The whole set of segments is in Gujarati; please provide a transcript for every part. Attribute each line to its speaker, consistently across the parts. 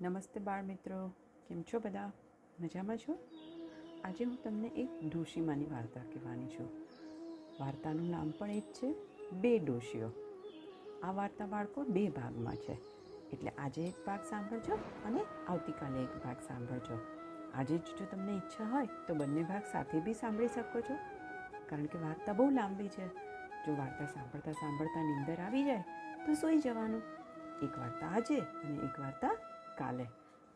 Speaker 1: નમસ્તે બાળ મિત્રો. કેમ છો બધા? મજામાં છો? આજે હું તમને એક ડોશીમાની વાર્તા કહેવાની છું. વાર્તાનું નામ પણ એ જ છે, બે ડોશીઓ. આ વાર્તા બાળકો બે ભાગમાં છે. એટલે આજે એક ભાગ સાંભળજો અને આવતીકાલે એક ભાગ સાંભળજો. આજે જ જો તમને ઈચ્છા હોય તો બંને ભાગ સાથે બી સાંભળી શકો છો. કારણ કે વાર્તા બહુ લાંબી છે. જો વાર્તા સાંભળતા સાંભળતા નીંદર આવી જાય, તો સૂઈ જવાનું. એક વાર્તા આજે અને એક વાર્તા કાલે.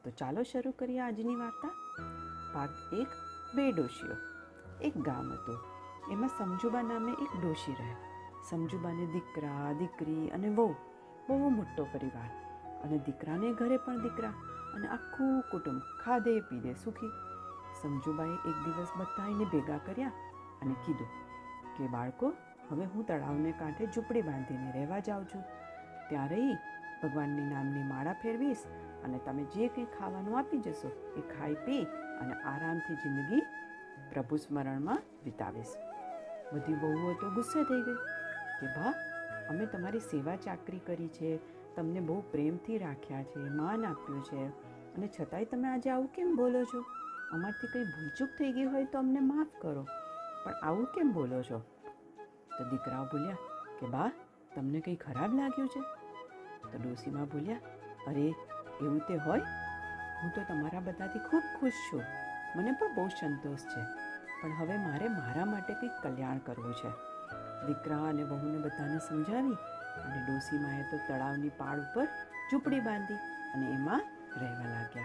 Speaker 1: તો ચાલો શરૂ કરીએ આજની વાર્તા. ભાગ એક, બે ડોશીઓ. એક ગામ હતું. એમાં સમજુબા નામે એક ડોશી રહે સમજુબાને દીકરા, દીકરી અને વહુ, બહુ મોટો પરિવાર. અને દીકરાને ઘરે પણ દીકરા અને આખું કુટુંબ ખાધે, પીધે, સુખી. સમજુબાએ એક દિવસ બધાને ભેગા કર્યા અને કીધું કે, બાળકો, હવે હું તળાવને કાંઠે ઝૂંપડી બાંધીને રહેવા જાઉં છું. ત્યાં રહી ભગવાનની નામની માળા ફેરવીશ અને તમે જે કંઈ ખાવાનું આપી જશો એ ખાઈ પી અને આરામથી જિંદગી પ્રભુ સ્મરણમાં વિતાવીશ. બધી બહુઓ તો ગુસ્સે થઈ ગઈ કે બા અમે તમારી સેવા ચાકરી કરી છે, તમને બહુ પ્રેમથી રાખ્યા છે, માન આપ્યું છે. અને છતાંય તમે આજે આવું કેમ બોલો છો? અમારથી કંઈ ભૂલચૂક થઈ ગઈ હોય તો અમને માફ કરો. પણ આવું કેમ બોલો છો? તો દીકરાઓ બોલ્યા કે બા તમને કંઈ ખરાબ લાગ્યું છે? તો ડોસીમાં બોલ્યા, અરે, એવું તે હોય? હું તો તમારા બધાથી ખૂબ ખુશ છું. મને પણ બહુ સંતોષ છે. પણ હવે મારે મારા માટે કંઈક કલ્યાણ કરવું છે. દીકરા અને વહુને બધાને સમજાવી અને ડોસીમાએ તો તળાવની પાળ ઉપર ઝૂંપડી બાંધી અને એમાં રહેવા લાગ્યા.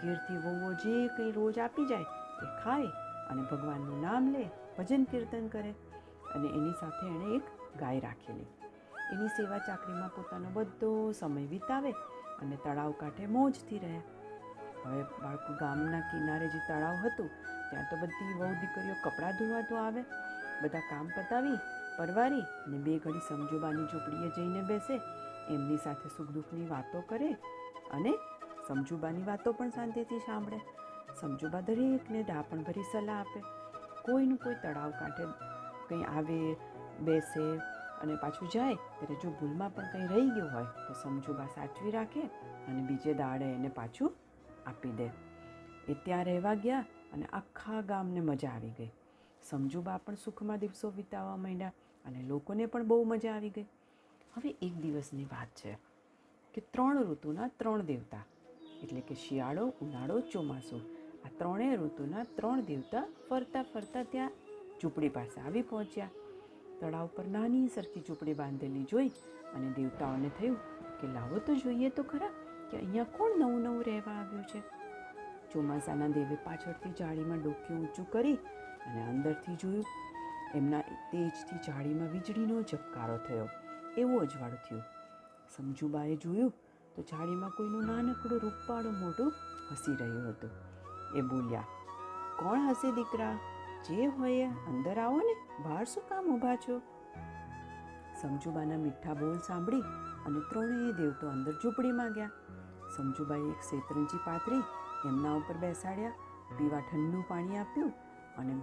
Speaker 1: કીર્તિ વહુઓ જે કંઈ રોજ આપી જાય એ ખાય અને ભગવાનનું નામ લે, ભજન કીર્તન કરે અને એની સાથે એણે એક ગાય રાખેલી. એની સેવા ચાકરીમાં પોતાનો બધો સમય વિતાવે અને તળાવ કાંઠે મોજથી રહે. હવે બાળકો ગામના કિનારે જે તળાવ હતું, ત્યાં તો બધી વહુ દીકરીઓ કપડાં ધોવા તો આવે. બધા કામ પતાવી, પરવારી અને બે ઘડી સમજુબાની ઝૂંપડીએ જઈને બેસે. એમની સાથે સુખ દુઃખની વાતો કરે અને સમજુબાની વાતો પણ શાંતિથી સાંભળે. સમજુબા દરેકને ડાપણ ભરી સલાહ આપે. કોઈનું કોઈ તળાવ કાંઠે કંઈ આવે, બેસે અને પાછું જાય, ત્યારે જો ભૂલમાં પણ કંઈ રહી ગયું હોય, તો સમજુબા સાચવી રાખે અને બીજે દાડે એને પાછું આપી દે. એ ત્યાં રહેવા ગયા અને આખા ગામને મજા આવી ગઈ. સમજુબા પણ સુખમાં દિવસો વિતાવવા માંડ્યા અને લોકોને પણ બહુ મજા આવી ગઈ. હવે એક દિવસની વાત છે કે ત્રણ ઋતુના ત્રણ દેવતા, એટલે કે શિયાળો, ઉનાળો, ચોમાસું, આ ત્રણેય ઋતુના ત્રણ દેવતા ફરતા ફરતા ત્યાં ઝૂંપડી પાસે આવી પહોંચ્યા. તળાવ પર નાની સરખી ઝૂંપડી બાંધેલી જોઈ અને દેવતાઓને થયું કે લાવો તો જોઈએ તો ખરા કે અહીંયા કોણ નવું નવું રહેવા આવ્યું છે. ચોમાસાના દેવે પાછળથી જાળીમાં ડોક્યું ઊંચું કરી અને અંદરથી જોયું, એમના તેજથી જાળીમાં વીજળીનો ઝબકારો થયો. એવો અજવાળું થયું. સમજુબાએ જોયું તો જાળીમાં કોઈનું નાનકડું રૂપાળું મોઢું હસી રહ્યું હતું. એ બોલ્યા, કોણ હશે દીકરા? જે હોય અંદર આવો ને, બહાર શું કામ ઊભા છો? સમજુબાના મીઠા બોલ સાંભળી અને ત્રણેય દેવતો અંદર ઝૂંપડીમાં ગયા. સમજુબાએ એક શેતરંજી પાથરી, એમના ઉપર બેસાડ્યા, પીવા ઠંડુ પાણી આપ્યું અને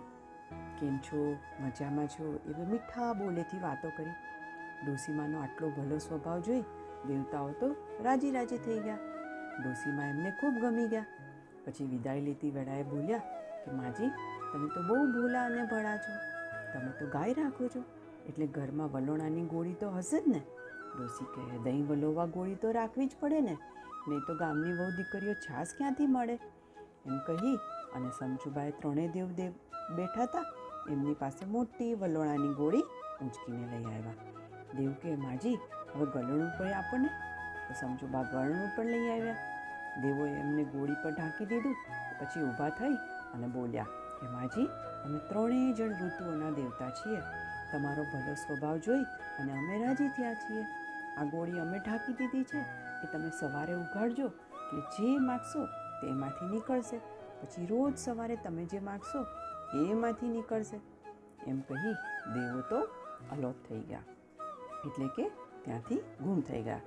Speaker 1: કેમ છો, મજામાં છો, એવા મીઠા બોલેથી વાતો કરી. ડોસીમાનો આટલો ભલો સ્વભાવ જોઈ દેવતાઓ તો રાજી રાજી થઈ ગયા. ડોસીમા એમને ખૂબ ગમી ગયા. પછી વિદાય લેતી વેળાએ બોલ્યા કે, માજી તમે તો બહુ ભૂલા અને ભળા છો. તમે તો ગાય રાખો છો. એટલે ઘરમાં વલોણાની ગોળી તો હશે જ ને. ડોસી કહે, દહીં વલોવા ગોળી તો રાખવી જ પડે ને. નહીં તો ગામની વહુ દીકરીઓ છાશ ક્યાંથી મળે? એમ કહી અને સમજુબાએ ત્રણેય દેવ દેવ બેઠા હતા. એમની પાસે મોટી વલોણાની ગોળી ઊંચકીને લઈ આવ્યા. દેવ કે, માજી, હવે ગળણું પણ આપણને? તો સમજુબા ગળણું પણ લઈ આવ્યા. દેવોએ એમને ગોળી પર ઢાંકી દીધું. પછી ઊભા થઈ અને બોલ્યા કે માજી અમે ત્રણેય જણ ઋતુઓના દેવતા છીએ. તમારો ભલો સ્વભાવ જોઈ અને અમે રાજી થયા છીએ. આ ગોળી અમે ઢાંકી દીધી છે કે તમે સવારે ઉઘાડજો એટલે જે માગશો તેમાંથી નીકળશે. પછી રોજ સવારે તમે જે માગશો એમાંથી નીકળશે. એમ કહી દેવો તો અલોપ થઈ ગયા. એટલે કે ત્યાંથી ગુમ થઈ ગયા.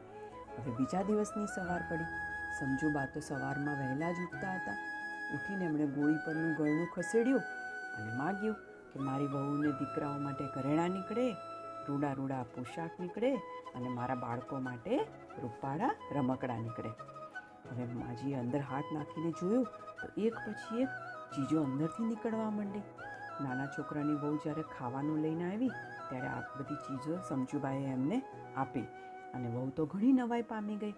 Speaker 1: હવે બીજા દિવસની સવાર પડી. સમજુબા તો સવારમાં વહેલા જ ઉઠતા હતા. ઉઠીને એમણે ગોળી પરનું ગળણું ખસેડ્યું અને માગ્યું કે મારી વહુને દીકરાઓ માટે ઘરેણાં નીકળે, રૂડા રૂડા પોશાક નીકળે અને મારા બાળકો માટે રૂપાળા રમકડા નીકળે. હવે માજીએ અંદર હાથ નાખીને જોયું તો એક પછી એક ચીજો અંદરથી નીકળવા માંડી. નાના છોકરાની વહુ જ્યારે ખાવાનું લઈને આવી ત્યારે આ બધી ચીજો સમજુબાઈએ એમને આપી અને વહુ તો ઘણી નવાઈ પામી ગઈ.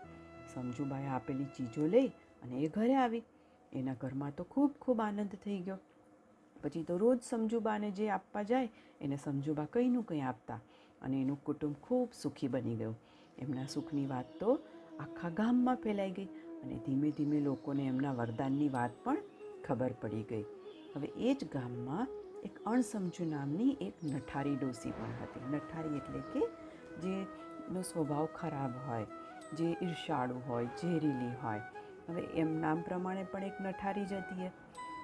Speaker 1: સમજુબાએ આપેલી ચીજો લઈ અને એ ઘરે આવી. એના ઘરમાં તો ખૂબ ખૂબ આનંદ થઈ ગયો. પછી તો રોજ સમજુબાને જે આપવા જાય, એને સમજુબા કંઈનું કંઈ આપતા અને એનું કુટુંબ ખૂબ સુખી બની ગયું. એમના સુખની વાત તો આખા ગામમાં ફેલાઈ ગઈ અને ધીમે ધીમે લોકોને એમના વરદાનની વાત પણ ખબર પડી ગઈ. હવે એ જ ગામમાં એક અણસમજુ નામની એક નઠારી ડોસી પણ હતી. નઠારી એટલે કે જેનો સ્વભાવ ખરાબ હોય, જે ઈર્ષાળુ હોય, ઝેરીલી હોય. હવે એમ નામ પ્રમાણે પણ એક નઠારી જ હતી એ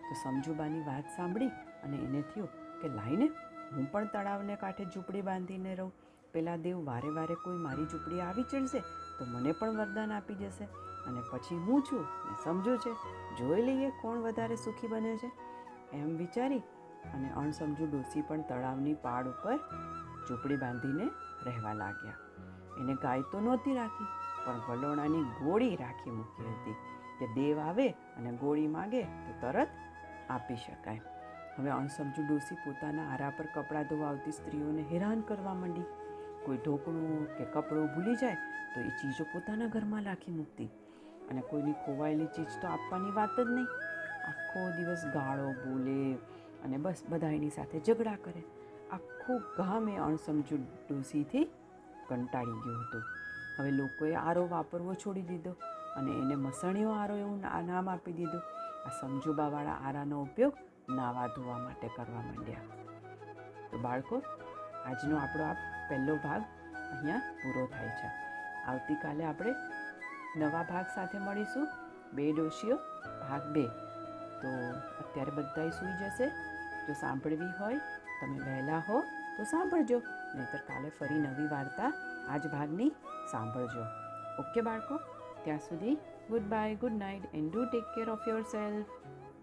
Speaker 1: તો સમજુબાની વાત સાંભળી અને એને થયું કે લાઈને, હું પણ તળાવને કાંઠે ઝૂંપડી બાંધીને રહું. પેલા દેવ વારે વારે કોઈ મારી ઝૂંપડી આવી ચડશે તો મને પણ વરદાન આપી જશે. અને પછી હું છું સમજુ છે, જોઈ લઈએ કોણ વધારે સુખી બને છે. એમ વિચારી અને અણસમજુ ડોસી પણ તળાવની પાડ ઉપર ઝૂંપડી બાંધીને રહેવા લાગ્યા. એને ગાય તો નહોતી રાખી, પણ વલોણાની ગોળી રાખી મૂકી હતી. કે દેવ આવે અને ગોળી માગે તો તરત આપી શકાય. હવે અણસમજુ ડોસી પોતાના આરા પર કપડાં ધોવાવતી સ્ત્રીઓને હેરાન કરવા માંડી. કોઈ ઢોકણું કે કપડું ભૂલી જાય તો એ ચીજો પોતાના ઘરમાં રાખી મૂકતી. અને કોઈની ખોવાયેલી ચીજ તો આપવાની વાત જ નહીં. આખો દિવસ ગાળો બોલે અને બસ બધા એની સાથે ઝઘડા કરે. આખું ગામ એ અણસમજુ ડોસીથી કંટાળી ગયું હતું. હવે લોકોએ આરો વાપરવો છોડી દીધો અને એને મસણીઓ આરો એવું નામ આપી દીધું. આ સમજુબાવાળા આરાનો ઉપયોગ નાવા ધોવા માટે કરવા માંડ્યા. તો બાળકો, આજનો આપણો આ પહેલો ભાગ અહીંયા પૂરો થાય છે. આવતીકાલે આપણે નવા ભાગ સાથે મળીશું. બે ડોશીઓ, ભાગ બે. તો અત્યારે બધાય સૂઈ જશે. જો સાંભળવી હોય, તમે વહેલા હો. તો સાંભળજો, નહીંતર કાલે ફરી નવી વાર્તા આ જ ભાગની સાંભળજો. ઓકે બાળકો, ત્યાં સુધી good bye, good night, and do take care of yourself